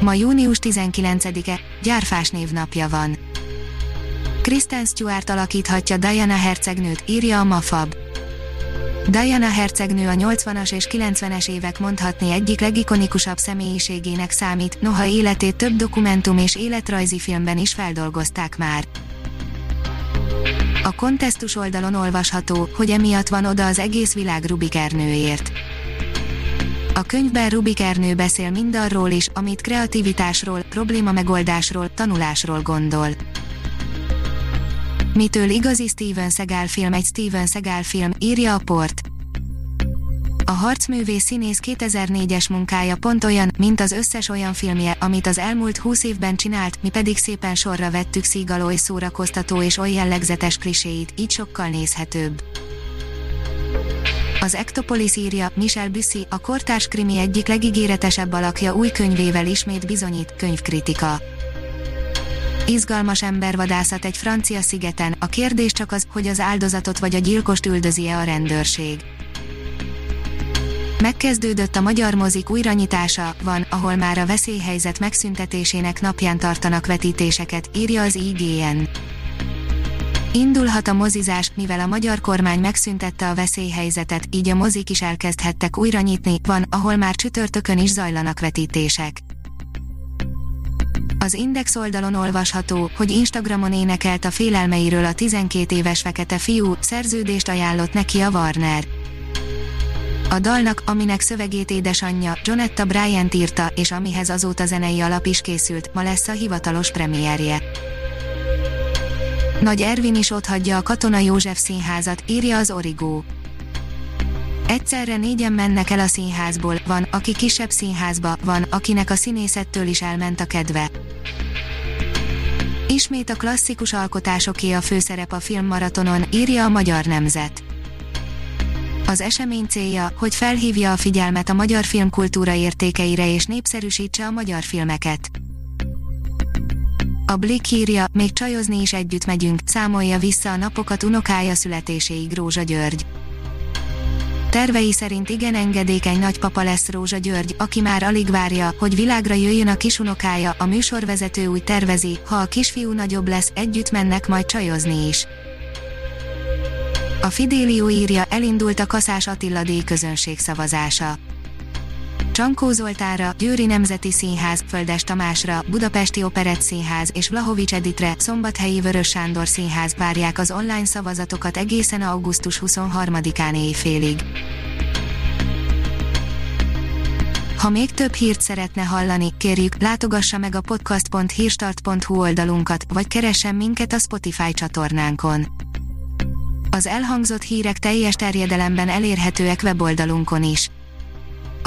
Ma június 19-e, gyárfás névnapja van. Kristen Stewart alakíthatja Diana hercegnőt, írja a Mafab. Diana hercegnő a 80-as és 90-es évek mondhatni egyik legikonikusabb személyiségének számít, noha életét több dokumentum és életrajzi filmben is feldolgozták már. A kontesztus oldalon olvasható, hogy emiatt van oda az egész világ Rubik Ernőért. A könyvben Rubik Ernő beszél mindarról is, amit kreativitásról, probléma megoldásról, tanulásról gondol. Mitől igazi Steven Seagal film egy Steven Seagal film, írja a port. A harcművész színész 2004-es munkája pont olyan, mint az összes olyan filmje, amit az elmúlt 20 évben csinált, mi pedig szépen sorra vettük Seagal oly szórakoztató és oly jellegzetes kliséit, így sokkal nézhetőbb. Az Ektopolis írja, Michel Bussy, a kortárs krimi egyik legígéretesebb alakja új könyvével ismét bizonyít, könyvkritika. Izgalmas embervadászat egy francia szigeten, a kérdés csak az, hogy az áldozatot vagy a gyilkost üldözi-e a rendőrség. Megkezdődött a magyar mozik újranyitása, van, ahol már a veszélyhelyzet megszüntetésének napján tartanak vetítéseket, írja az IGN. Indulhat a mozizás, mivel a magyar kormány megszüntette a veszélyhelyzetet, így a mozik is elkezdhettek újra nyitni, van, ahol már csütörtökön is zajlanak vetítések. Az Index oldalon olvasható, hogy Instagramon énekelt a félelmeiről a 12 éves fekete fiú, szerződést ajánlott neki a Warner. A dalnak, aminek szövegét édesanyja, Jonetta Bryant írta, és amihez azóta zenei alap is készült, ma lesz a hivatalos premierje. Nagy Ervin is otthagyja a Katona József színházat, írja az Origó. Egyszerre négyen mennek el a színházból, van, aki kisebb színházba, van, akinek a színészettől is elment a kedve. Ismét a klasszikus alkotásoké a főszerep a filmmaratonon, írja a Magyar Nemzet. Az esemény célja, hogy felhívja a figyelmet a magyar filmkultúra értékeire és népszerűsítse a magyar filmeket. A Blick írja, még csajozni is együtt megyünk, számolja vissza a napokat unokája születéséig Rózsa György. Tervei szerint igen engedékeny nagypapa lesz Rózsa György, aki már alig várja, hogy világra jöjjön a kisunokája, a műsorvezető úgy tervezi, ha a kisfiú nagyobb lesz, együtt mennek majd csajozni is. A Fidélió írja, elindult a Kaszás Attila díj közönség szavazása. Csankó Zoltára, Győri Nemzeti Színház, Földes Tamásra, Budapesti Operett Színház és Vlahovics Editre, Szombathelyi Vörös Sándor Színház várják az online szavazatokat egészen augusztus 23-án éjfélig. Ha még több hírt szeretne hallani, kérjük, látogassa meg a podcast.hírstart.hu oldalunkat, vagy keressen minket a Spotify csatornánkon. Az elhangzott hírek teljes terjedelemben elérhetőek weboldalunkon is.